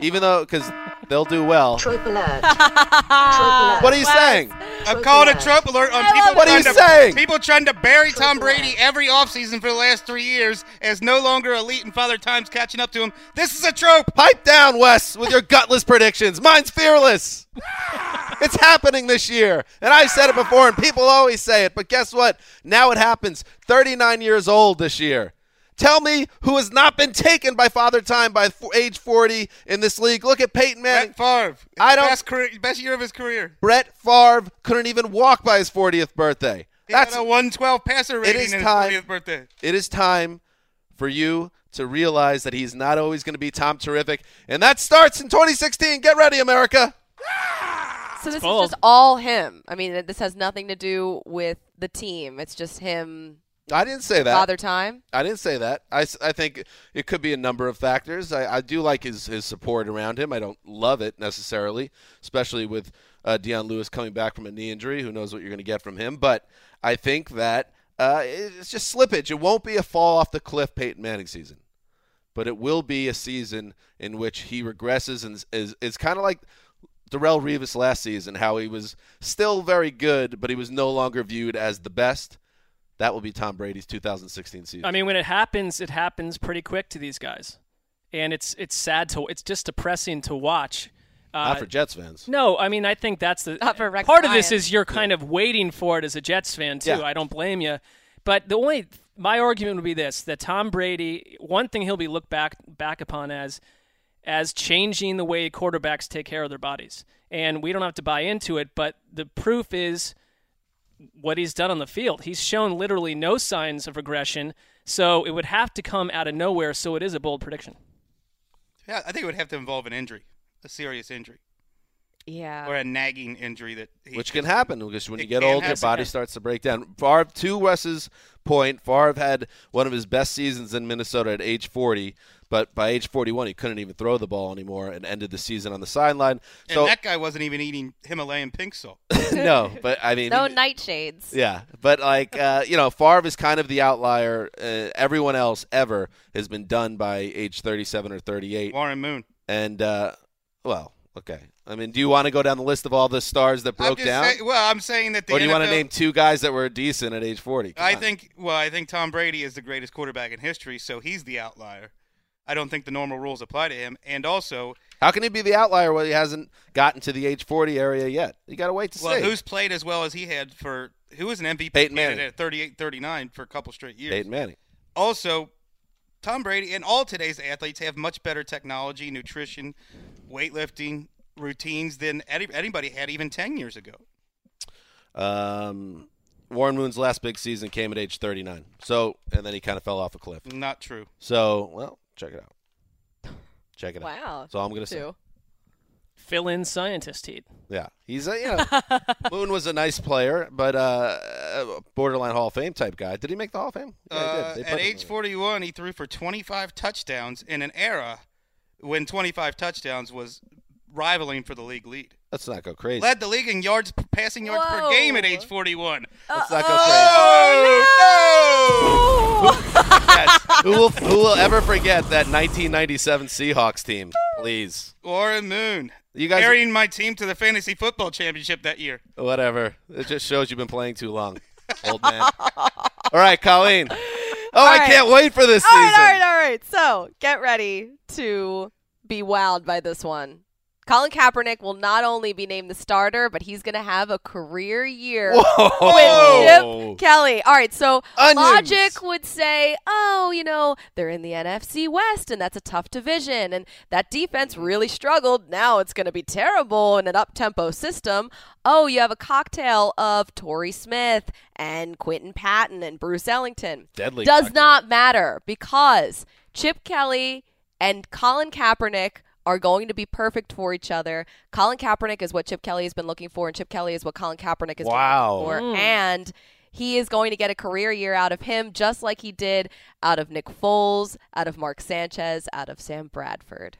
Even though, because they'll do well. Trope alert. [laughs] Trope alert. [laughs] What are you saying? I'm calling a Trump alert on people What are trying you to saying? people trying to bury Tom Brady every offseason for the last three years as no longer elite and Father Time's catching up to him. This is a trope. Pipe down, Wes, with your gutless predictions. Mine's fearless. [laughs] it's happening this year. And I've said it before, and people always say it. But guess what? Now it happens. 39 years old this year. Tell me who has not been taken by Father Time by f- age 40 in this league. Look at Peyton Manning. Brett Favre. I don't- best, career, best year of his career. Brett Favre couldn't even walk by his 40th birthday. He That's had a 112 passer rating is in his time. 40th birthday. It is time for you to realize that he's not always going to be Tom Terrific. And that starts in 2016. Get ready, America. So this is just all him. I mean, this has nothing to do with the team. It's just him. I didn't say that. Father Time. I didn't say that. I, I think it could be a number of factors. I, I do like his, his support around him. I don't love it necessarily, especially with uh, Dion Lewis coming back from a knee injury. Who knows what you're going to get from him? But I think that uh, it's just slippage. It won't be a fall off the cliff Peyton Manning season, but it will be a season in which he regresses and is, is, is kind of like Darrelle Revis last season, how he was still very good, but he was no longer viewed as the best. That will be Tom Brady's 2016 season. I mean, when it happens, it happens pretty quick to these guys, and it's it's sad to it's just depressing to watch. Uh, Not for Jets fans. No, I mean I think that's the Not for Rex part of this is you're kind of waiting for it as a Jets fan too. Yeah. I don't blame you, but the only my argument would be this: that Tom Brady, one thing he'll be looked back back upon as as changing the way quarterbacks take care of their bodies, and we don't have to buy into it, but the proof is what he's done on the field. He's shown literally no signs of regression, so it would have to come out of nowhere. So it is a bold prediction. Yeah, I think it would have to involve an injury, a serious injury, Yeah. or a nagging injury that he Which can happen because when you get old, your happen. body starts to break down. Favre, to Wes's point, Favre had one of his best seasons in Minnesota at age 40, but by age 41, he couldn't even throw the ball anymore and ended the season on the sideline. And So that guy wasn't even eating Himalayan pink salt. [laughs] [laughs] no, but I mean, No nightshades. yeah, but like uh, you know, Favre is kind of the outlier. Uh, everyone else ever has been done by age 37 or 38. Warren Moon. And uh, well, okay. I mean, do you want to go down the list of all the stars that broke down, say- well, I'm saying that the or do you want to name two guys that were decent at age 40? Come I on. think. Well, I think Tom Brady is the greatest quarterback in history, so he's the outlier. I don't think the normal rules apply to him, and also, How can he be the outlier when he hasn't gotten to the age 40 area yet? You got to wait to well, see. who's played as well as he had for who was an MVP Peyton candidate Manning. at 38, 39 for a couple straight years. Peyton Manning. Also, Tom Brady and all today's athletes have much better technology, nutrition, weightlifting routines than anybody had even ten years ago. Um, Warren Moon's last big season came at age 39. So, and then he kind of fell off a cliff. Not true. So, well, check it out. Check it out. Wow. That's all I'm going to say. Fill in scientist heat. Yeah, he's a you know, [laughs] Moon was a nice player, but uh, borderline Hall of Fame type guy. Did he make the Hall of Fame? Yeah, he Uh, did. At age 41, he threw for 25 touchdowns in an era when 25 touchdowns was rivaling for the league lead. Let's not go crazy. Led the league in yards, passing yards per game at age 41. Let's not go crazy. Oh, no! crazy. [laughs] Yes. Who will who will ever forget that 1997 Seahawks team? Please, Warren Moon. you guys. Carrying my team to the fantasy football championship that year. Whatever. It just shows you've been playing too long, old man. all right, Colleen. Oh, I right. can't wait for this All season. right, all right, all right. So get ready to be wowed by this one. Colin Kaepernick will not only be named the starter, but he's going to have a career year Whoa. with Chip Kelly. All right, so Onions. logic would say, oh, you know, they're in the NFC West, and that's a tough division, and that defense really struggled. Now it's going to be terrible in an up tempo system. Oh, you have a cocktail of Torrey Smith and Quinton Patton and Bruce Ellington. Deadly Does cocktail. not matter because Chip Kelly and Colin Kaepernick are going to be perfect for each other. Colin Kaepernick is what Chip Kelly has been looking for, and Chip Kelly is what Colin Kaepernick is Wow. looking for. Mm. And he is going to get a career year out of him, just like he did out of Nick Foles, out of Mark Sanchez, out of Sam Bradford.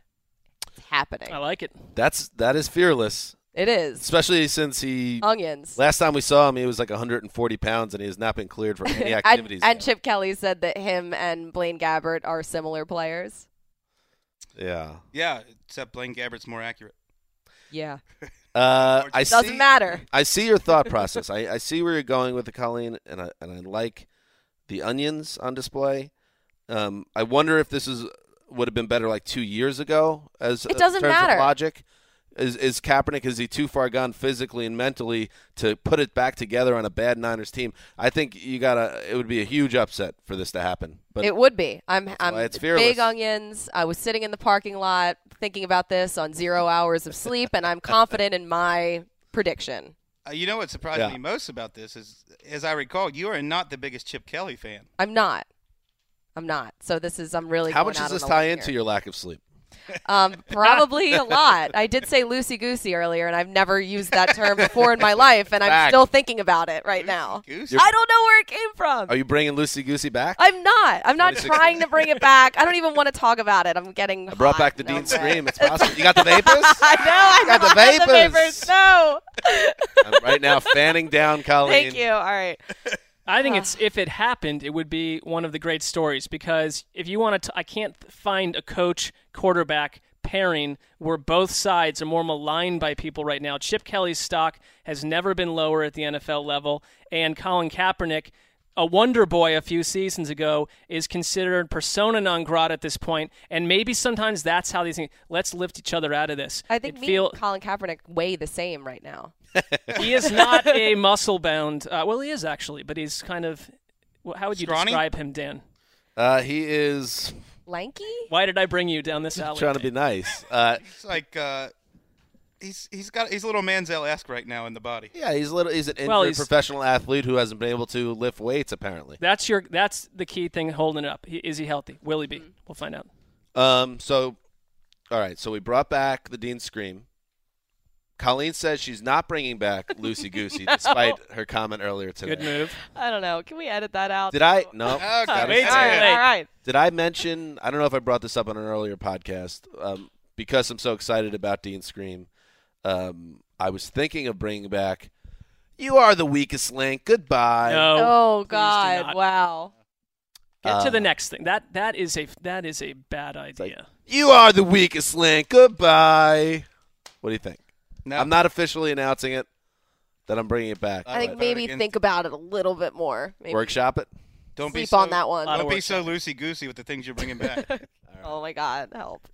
It's happening. I like it. That's that is fearless, It is. especially since he Onions. last time we saw him he was like 140 pounds and he has not been cleared for [laughs] any activities. and yet. Chip Kelly said that him and Blaine Gabbert are similar players. Yeah. Yeah, except Blaine Gabbert's more accurate. Yeah. [laughs] Uh, I Doesn't see, matter. I see your thought [laughs] process. I, I see where you're going with the Colleen, and I and I like the onions on display. Um, I wonder if this is would have been better like two years ago. As It doesn't terms of matter. logic, is is Kaepernick is he too far gone physically and mentally to put it back together on a bad Niners team? I think you gotta. It would be a huge upset for this to happen. But it would be. I'm I'm it's fearless. big onions. I was sitting in the parking lot thinking about this on zero hours of sleep, and I'm confident in my prediction. Uh, you know what surprised Yeah. me most about this is, as I recall, you are not the biggest Chip Kelly fan. I'm not. I'm not. So this is I'm really. how going much out does this tie into here. your lack of sleep? Um, probably a lot. I did say loosey goosey earlier, and I've never used that term before in my life, and I'm still thinking about it right now. Goosey. I don't know where it came from. Are you bringing Loosey Goosey back? I'm not. I'm not trying to bring it back. I don't even want to talk about it. I'm getting. I brought back the Dean. Scream. It's possible. You got the vapors? [laughs] I know. I got the got the vapors. vapors. No. I'm right now fanning down [laughs] Colleen. Thank you. All right. I think it's if it happened, it would be one of the great stories because if you want to, I can't find a coach quarterback pairing where both sides are more maligned by people right now. Chip Kelly's stock has never been lower at the NFL level, and Colin Kaepernick. A wonder boy a few seasons ago is considered persona non grata at this point, and maybe sometimes that's how these things. Let's lift each other out of this. I think It me feel, and Colin Kaepernick weigh the same right now. He is not a [laughs] muscle bound. Uh, well, he is actually, but he's kind of. How would you Scrawny? describe him, Dan? Uh, he is Lanky? Why did I bring you down this alley? trying to be nice. [laughs] Uh, It's like uh, he's he's got he's a little Manziel esque right now in the body. yeah, he's a little. He's an injured Well, he's- professional athlete who hasn't been able to lift weights. Apparently. That's your. That's the key thing holding it up. He, is he healthy? Will he be? Mm-hmm. We'll find out. Um. So, all right. So we brought back the Dean Scream. Colleen says she's not bringing back Lucy Goosey, [laughs] despite her comment earlier today. Good move. I don't know. Can we edit that out? Did I? No. Okay. Gotta Wait say till it. late. All right. Did I mention? I don't know if I brought this up on an earlier podcast. Um, because I'm so excited about Dean Scream, um, I was thinking of bringing back. You are the weakest link. Goodbye. No. Oh God! Wow. Get to the Uh, next thing. That that is a that is a bad idea. You are the weakest link. Goodbye. What do you think? No. I'm not officially announcing it. That I'm bringing it back. I think vote maybe against think about it a little bit more. Maybe Workshop it. Don't be so, on that one. Don't be so loosey goosey with the things you're bringing back. [laughs] Oh my God! Help.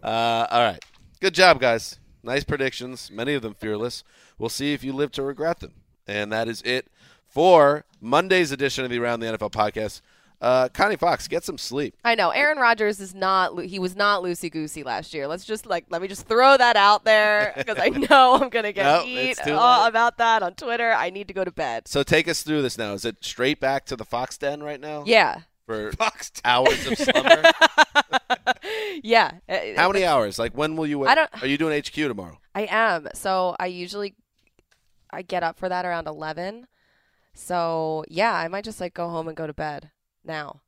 Uh, all right. Good job, guys. Nice predictions. Many of them fearless. We'll see if you live to regret them. And that is it for Monday's edition of the Around the NFL podcast. Uh, Connie Fox, get some sleep. I know Aaron Rodgers is not he was not loosey goosey last year. Let's just like let me just throw that out there because I [laughs] know I'm gonna get Nope, heat uh, about that on Twitter. I need to go to bed. So take us through this now. Is it straight back to the Fox Den right now? Yeah, For [laughs] Fox. hours of slumber? [laughs] yeah. Uh, How many hours? Like when will you? I don't- Are you doing HQ tomorrow? I am. So I usually I get up for that around eleven. So yeah, I might just like go home and go to bed now.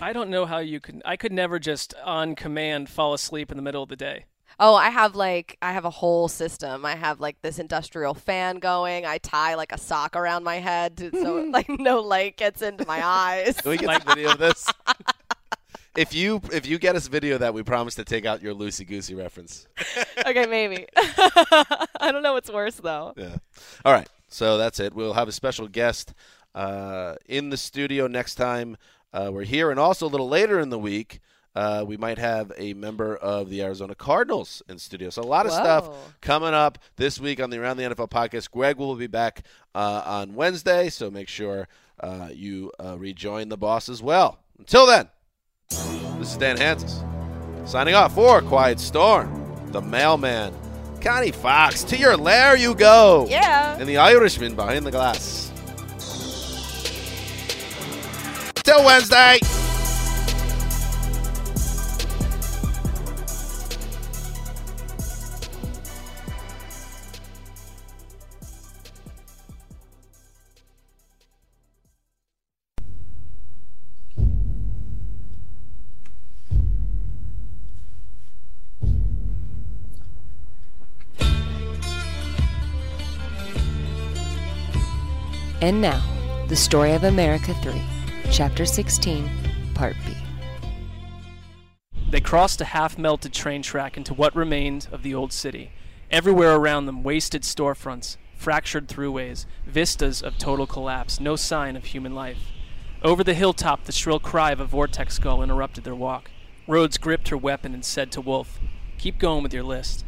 I don't know how you could. I could never just on command fall asleep in the middle of the day. Oh, I have like I have a whole system. I have like this industrial fan going. I tie like a sock around my head to, so [laughs] like no light gets into my eyes. Can we get some video of this? [laughs] If you if you get us video of that, we promise to take out your loosey goosey reference. [laughs] okay, maybe. I don't know what's worse though. Yeah. All right. So that's it. We'll have a special guest uh, in the studio next time uh, we're here, and also a little later in the week. uh, we might have a member of the Arizona Cardinals in studio. So a lot of Whoa. stuff coming up this week on the Around the NFL podcast. Gregg will be back uh, on Wednesday, so make sure uh, you uh, rejoin the boss as well. Until then, this is Dan Hanzus signing off for Quiet Storm, the mailman, Connie Fox. To your lair you go. Yeah. And the Irishman behind the glass. Till Wednesday. And now, the story of America 3, Chapter 16, Part B. They crossed a half melted train track into what remained of the old city. Everywhere around them, wasted storefronts, fractured throughways, vistas of total collapse, no sign of human life. Over the hilltop, the shrill cry of a vortex gull interrupted their walk. Rhodes gripped her weapon and said to Wolf, Keep going with your list.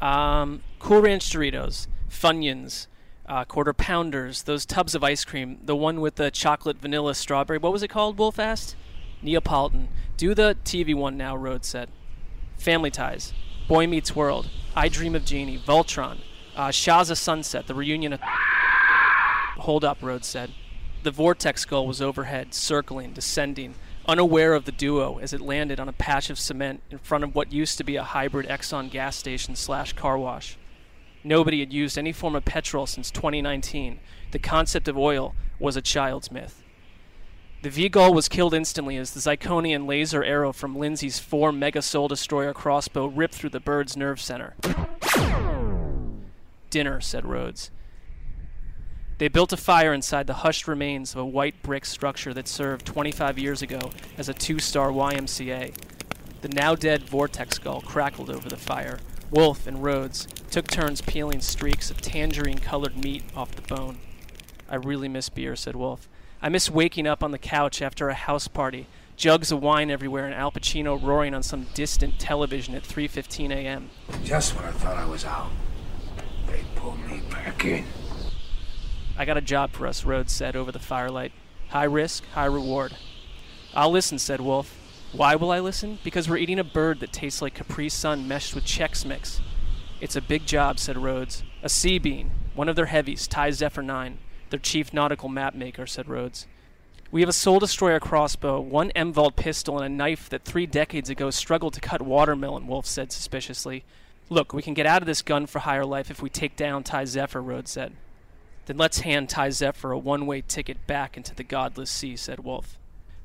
Um, Cool Ranch Doritos, Funyuns, uh, quarter pounders, those tubs of ice cream, the one with the chocolate vanilla strawberry. What was it called? Wolf asked. Neapolitan. Do the TV one now, Rhodes said. Family Ties, Boy Meets World, I Dream of Jeannie, Voltron, uh, Shaza Sunset, the reunion of. Hold up, Rhodes said. The vortex gull was overhead, circling, descending, unaware of the duo as it landed on a patch of cement in front of what used to be a hybrid Exxon gas station slash car wash. Nobody had used any form of petrol since 2019. The concept of oil was a child's myth. The V-Gull was killed instantly as the Zirconian laser arrow from Lindsay's 4 Mega Soul Destroyer crossbow ripped through the bird's nerve center. Dinner, said Rhodes. They built a fire inside the hushed remains of a white brick structure that served 25 years ago as a two star YMCA. The now dead Vortex Gull crackled over the fire. Wolf and Rhodes took turns peeling streaks of tangerine colored meat off the bone. I really miss beer, said Wolf. I miss waking up on the couch after a house party, jugs of wine everywhere, and Al Pacino roaring on some distant television at 3:15 a.m. Just when I thought I was out, they pulled me back in. I got a job for us, Rhodes said over the firelight. High risk, high reward. I'll listen, said Wolf. Why will I listen? Because we're eating a bird that tastes like Capri Sun meshed with Chex Mix. It's a big job, said Rhodes. A sea bean, one of their heavies, Ty Zephyr 9, their chief nautical map maker, said Rhodes. We have a Soul Destroyer crossbow, one M-Vault pistol, and a knife that three decades ago struggled to cut watermelon, Wolf said suspiciously. Look, we can get out of this gun for higher life if we take down Ty Zephyr, Rhodes said. Then let's hand Ty Zephyr a one way ticket back into the godless sea, said Wolf.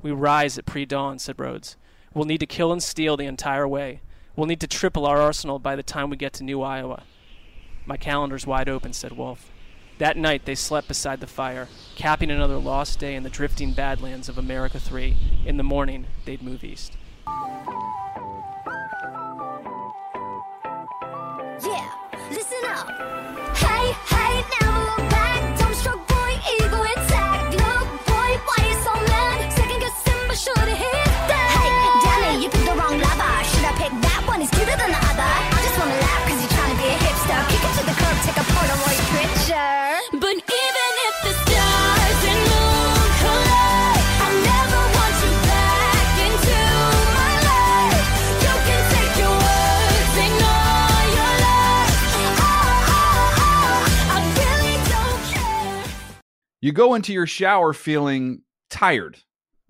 We rise at pre dawn, said Rhodes. We'll need to kill and steal the entire way. We'll need to triple our arsenal by the time we get to New Iowa. My calendar's wide open, said Wolf. That night they slept beside the fire, capping another lost day in the drifting badlands of America 3. In the morning, they'd move east. Yeah, listen up. Hey, hey, never guessing, but should've hit that. Hey, Danny, you picked the wrong lover. Should I pick that one? It's cuter than the other. I just wanna laugh cause you're trying to be a hipster. Kick it to the curb, take a Polaroid picture. But even if the stars and moon collide, I'll never want you back into my life. You can take your words, ignore your lies. Oh, oh, oh, I really don't care. You go into your shower feeling tired,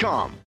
Cars.com.